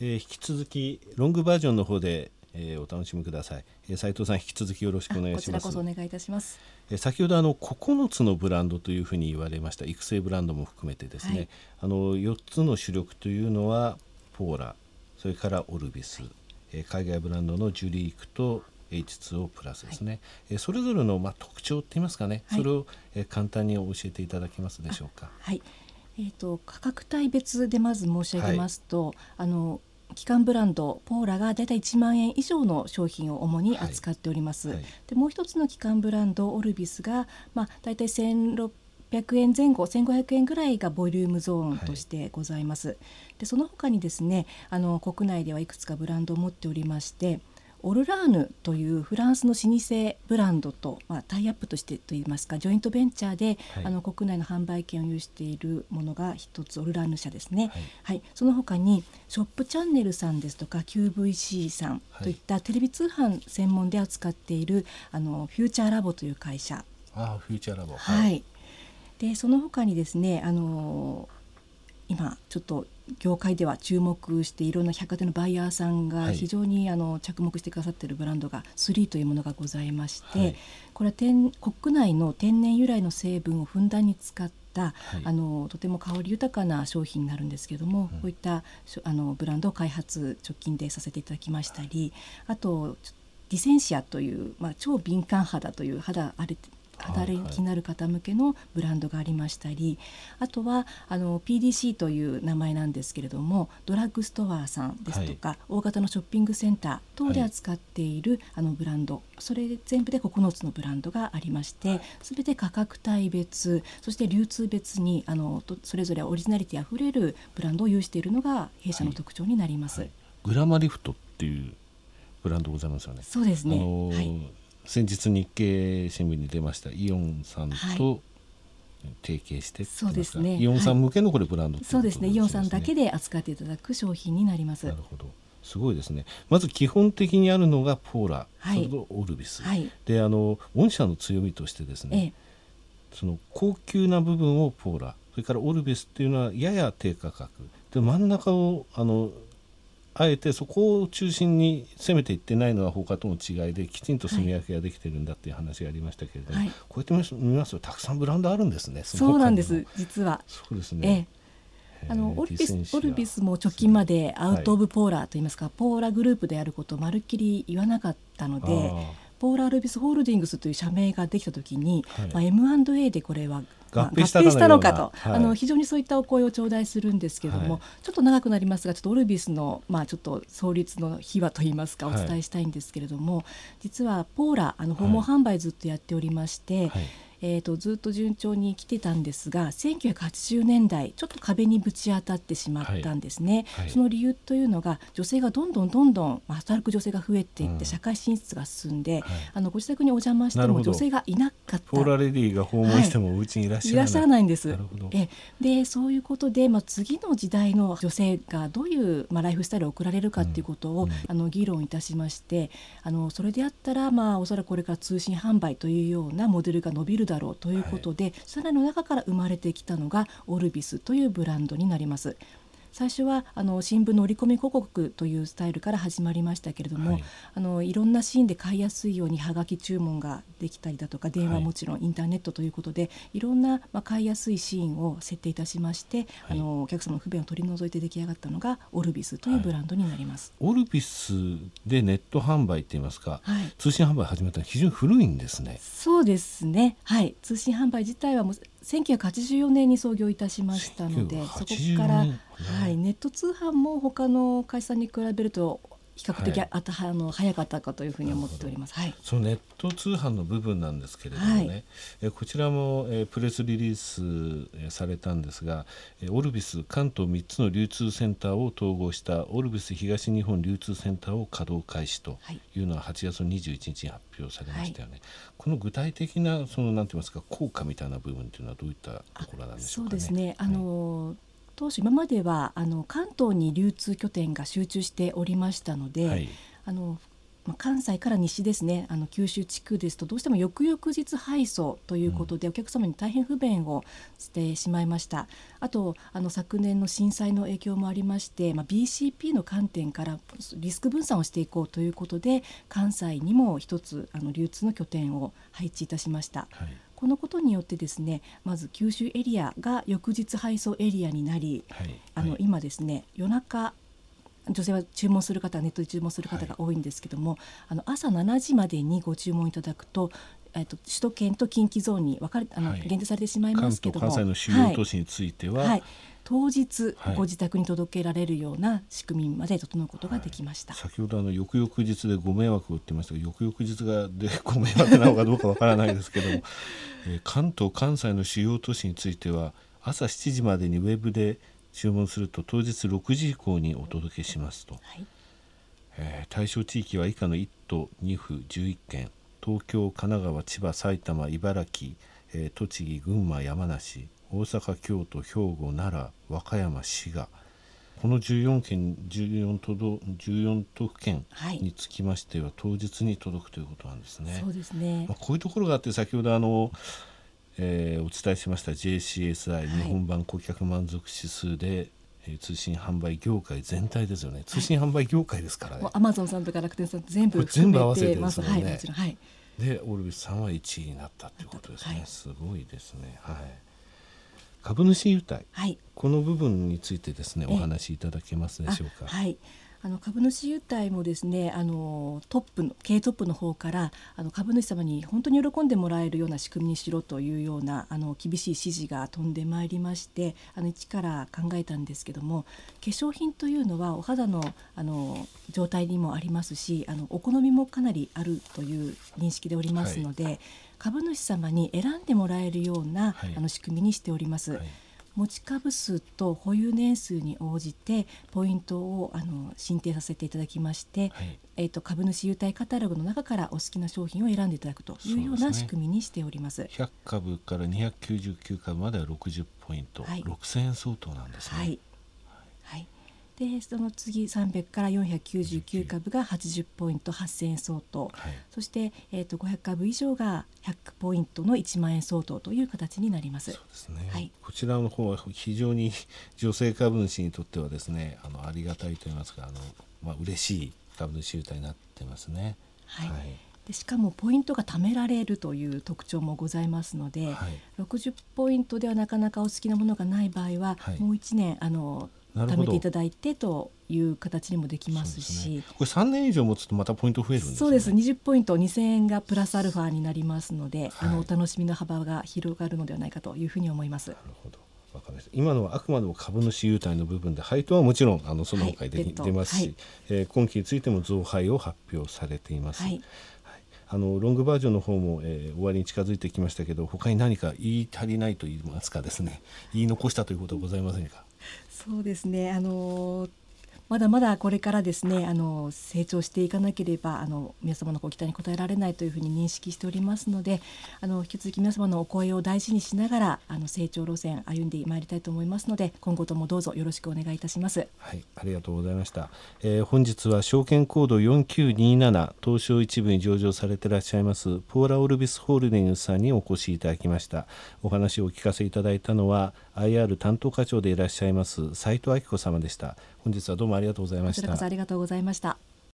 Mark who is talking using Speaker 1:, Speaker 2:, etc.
Speaker 1: えー、引き続きロングバージョンの方で、えー、お楽しみください、えー、斉藤さん引き続きよろしくお願いします。こちら
Speaker 2: こそお願いいたします、
Speaker 1: えー、先ほどあの9つのブランドというふうに言われました育成ブランドも含めてですね、はい、あの4つの主力というのはポーラそれからオルビス、はい、えー、海外ブランドのジュリークと H2O プラスですね、はい、えそれぞれのまあ特徴って言いますかね、はい、それを、え簡単に教えていただけますでしょうか？
Speaker 2: はい。えーと、価格帯別でまず申し上げますと、はい、あの基幹ブランドポーラがだいたい1万円以上の商品を主に扱っております。はいはい、でもう一つの基幹ブランドオルビスが、まあ、だいたい1600円前後1500円ぐらいがボリュームゾーンとしてございます。でその他にですねあの国内ではいくつかブランドを持っておりましてオルラーヌというフランスの老舗ブランドと、まあ、タイアップとしてといいますかジョイントベンチャーで、はい、あの国内の販売権を有しているものが一つオルラーヌ社ですね、はい、はい、その他にショップチャンネルさんですとか QVC さんといったテレビ通販専門で扱っているあのフューチャーラボという会社。
Speaker 1: あフューチャーラボ。
Speaker 2: はい、でその他にですねあの今ちょっと業界では注目していろんな百貨店のバイヤーさんが非常にあの着目してくださっているブランドが3というものがございまして、はい、これは天国内の天然由来の成分をふんだんに使った、はい、あのとても香り豊かな商品になるんですけれども、うん、こういったあのブランドを開発直近でさせていただきましたりあとディセンシアという、まあ、超敏感肌という肌荒れ肌荒れ気になる方向けのブランドがありましたり、あとはあの PDC という名前なんですけれどもドラッグストアさんですとか、はい、大型のショッピングセンター等で扱っている、あのブランドそれ全部で9つのブランドがありまして、すべて価格帯別そして流通別にあのそれぞれオリジナリティあふれるブランドを有しているのが弊社の特徴になります。はいはい、
Speaker 1: グラマリフトっていうブランドございますよね。
Speaker 2: そうですね。あのーは
Speaker 1: い先日日経新聞に出ましたイオンさんと提携して、
Speaker 2: そうですね。
Speaker 1: イオンさん向けのこれブランド、ね、
Speaker 2: そうですね。イオンさんだけで扱っていただく商品になります。
Speaker 1: なるほどすごいですね。まず基本的にあるのがポーラ、はい、それとオルビス、はい、であの御社の強みとしてですね、ええ、その高級な部分をポーラそれからオルビスっていうのはやや低価格。で真ん中をあのあえてそこを中心に攻めていってないのは他との違いできちんと住み分けができてるんだっていう話がありましたけれども、はい、こうやって見ますとたくさんブランドあるんですね
Speaker 2: そうなんです実は。
Speaker 1: そうですね、
Speaker 2: ええ、あのオルビスオルビスも直近までアウト・オブ・ポーラーといいますか、はい、ポーラグループであることをまるっきり言わなかったのでポーラ・ルビスホールディングスという社名ができた時に、はい。まあ、M&A でこれは合併したのかと、はい、あの非常にそういったお声を頂戴するんですけれども、はい、ちょっと長くなりますがちょっとオルビスの、まあ、ちょっと創立の秘話といいますかお伝えしたいんですけれども、はい、実はポーラあの訪問販売ずっとやっておりまして、えーと、ずっと順調に来てたんですが1980年代ちょっと壁にぶち当たってしまったんですね、はい。はい、その理由というのが女性がどんどんどんどん働く女性が増えていって、社会進出が進んで、はい、あのご自宅にお邪魔しても女性がいなかった。
Speaker 1: ポーラレディが訪問してもうちにいらっしゃらない、い、
Speaker 2: らっしゃらないんです。えでそういうことで、まあ、次の時代の女性がどういう、まあ、ライフスタイルを送られるかということを、うん、あの議論いたしましてあのそれであったら、まあ、おそらくこれから通信販売というようなモデルが伸びるだろうということで、はい、さらの中から生まれてきたのがオルビスというブランドになります。最初はあの新聞の折り込み広告というスタイルから始まりましたけれども、はい、あのいろんなシーンで買いやすいようにはがき注文ができたりだとか電話もちろんインターネットということで、はい、いろんな、まあ、買いやすいシーンを設定いたしまして、はい、あのお客様の不便を取り除いて出来上がったのがオルビスというブランドになります、
Speaker 1: オルビスでネット販売って言いますか、通信販売始めたのは非常に古いんですね。
Speaker 2: そうですね。はい。通信販売自体はもう1984年に創業いたしましたのでそこから、はい、ネット通販も他の会社に比べると比較的、はい、あたあの早かったかというふうに思っております。はい、
Speaker 1: そのネット通販の部分なんですけれどもね、はい、えこちらも、えプレスリリース、えされたんですが、えオルビス関東3つの流通センターを統合したオルビス東日本流通センターを稼働開始とい。うのは8月の21日に発表されましたよね。はい、この具体的なそのなんて言いますか効果みたいな部分というのはどういったところなんでしょうか、ね、
Speaker 2: そうですね。あのー当初今まではあの関東に流通拠点が集中しておりましたので、はい、あのまあ、関西から西ですね。あの九州地区ですとどうしても翌々日配送ということで、お客様に大変不便をしてしまいました。あとあの昨年の震災の影響もありまして、まあ、BCP の観点からリスク分散をしていこうということで関西にも一つあの流通の拠点を配置いたしました。はい。このことによってですねまず九州エリアが翌日配送エリアになり、はい、あの今ですね夜中女性は注文する方ネットで注文する方が多いんですけども、はい、あの朝7時までにご注文いただくとえっと、首都圏と近畿ゾーンに分かれあの、はい、限定されてしまいますけども
Speaker 1: 関西の主要都市については、はい、
Speaker 2: 当日ご自宅に届けられるような仕組みまで整うことができました、
Speaker 1: 先ほどあの翌々日でご迷惑を言ってましたが翌々日がで ご迷惑なのかどうかわからないですけども、えー、関東関西の主要都市については朝7時までにウェブで注文すると当日6時以降にお届けしますと、はい、えー、対象地域は以下の1都2府11県。東京神奈川千葉埼玉茨城、えー、栃木群馬山梨大阪京都兵庫奈良和歌山滋賀。この14県14都道14都府県につきましては、はい、当日に届くということなんですね。
Speaker 2: そうですね。
Speaker 1: まあ、こういうところがあって先ほどあのえー、お伝えしました JCSI、はい、日本版顧客満足指数で、えー、通信販売業界全体ですよね。通信販売業界ですからね、
Speaker 2: アマゾンさんとか楽天さん全部
Speaker 1: 全部合わせてですね、
Speaker 2: はい、もちろん。はい。
Speaker 1: でオルビスさんは1位になったということですね、はい、すごいですね。はい。株主優待、はい、この部分についてですねお話しいただけますでしょうか。
Speaker 2: はいあの株主優待もですねあのトップの経営トップの方からあの株主様に本当に喜んでもらえるような仕組みにしろというようなあの厳しい指示が飛んでまいりましてあの一から考えたんですけども化粧品というのはお肌のあの状態にもありますしあのお好みもかなりあるという認識でおりますので、はい、株主様に選んでもらえるような、はい、あの仕組みにしております。はい持ち株数と保有年数に応じてポイントをあの申請させていただきまして、はい、えーと、株主優待カタログの中からお好きな商品を選んでいただくというような仕組みにしております。すね、
Speaker 1: 100株から299株までは60ポイント、はい、6000円相当なんですね。はい
Speaker 2: でその次300から499株が80ポイント8000円相当、はい、そして、えーと、500株以上が100ポイントの1万円相当という形になります。
Speaker 1: そうですね、はい、こちらの方は非常に 女性株主にとってはですねあのありがたいといいますかあの、まあ嬉しい株主優待になってますね。
Speaker 2: はい、はい。でしかもポイントが貯められるという特徴もございますので、はい、60ポイントではなかなかお好きなものがない場合は、はい、もう1年あの貯めていただいてという形にもできますし、ね、
Speaker 1: これ3年以上持つとまたポイント増えるんです、ね、
Speaker 2: そうです。20ポイント2000円がプラスアルファになりますので、はい、あのお楽しみの幅が広がるのではないかというふうに思います。なるほど。
Speaker 1: 今のはあくまでも株主優待の部分で配当はもちろんあのその他で、はい、出ますし、はい、えー、今期についても増配を発表されています。はい。あのロングバージョンの方も、えー、終わりに近づいてきましたけど他に何か言い足りないと言いますかですね。言い残したということはございませんか？
Speaker 2: そうですね。あのまだまだこれからですねあの成長していかなければあの皆様のご期待に応えられないというふうに認識しておりますのであの引き続き皆様のお声を大事にしながらあの成長路線歩んでまいりたいと思いますので今後ともどうぞよろしくお願いいたします。
Speaker 1: はいありがとうございました、えー、本日は証券コード4927東証一部に上場されていらっしゃいますポーラオルビスホールディングスさんにお越しいただきました。お話をお聞かせいただいたのは IR 担当課長でいらっしゃいます斉藤明子様でした。本日はどうもありがとうございました。
Speaker 2: ありがとうございました。